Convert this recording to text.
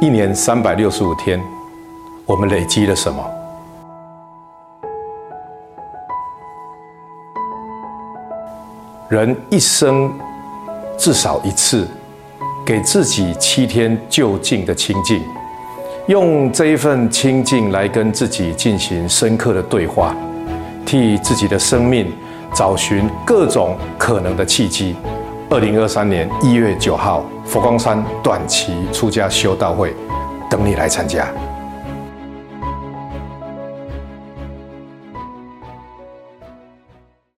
一年三百六十五天，我们累积了什么？人一生至少一次，给自己七天就近的清净，用这一份清净来跟自己进行深刻的对话，替自己的生命找寻各种可能的契机。二零二三年一月九号，佛光山短期出家修道会，等你来参加。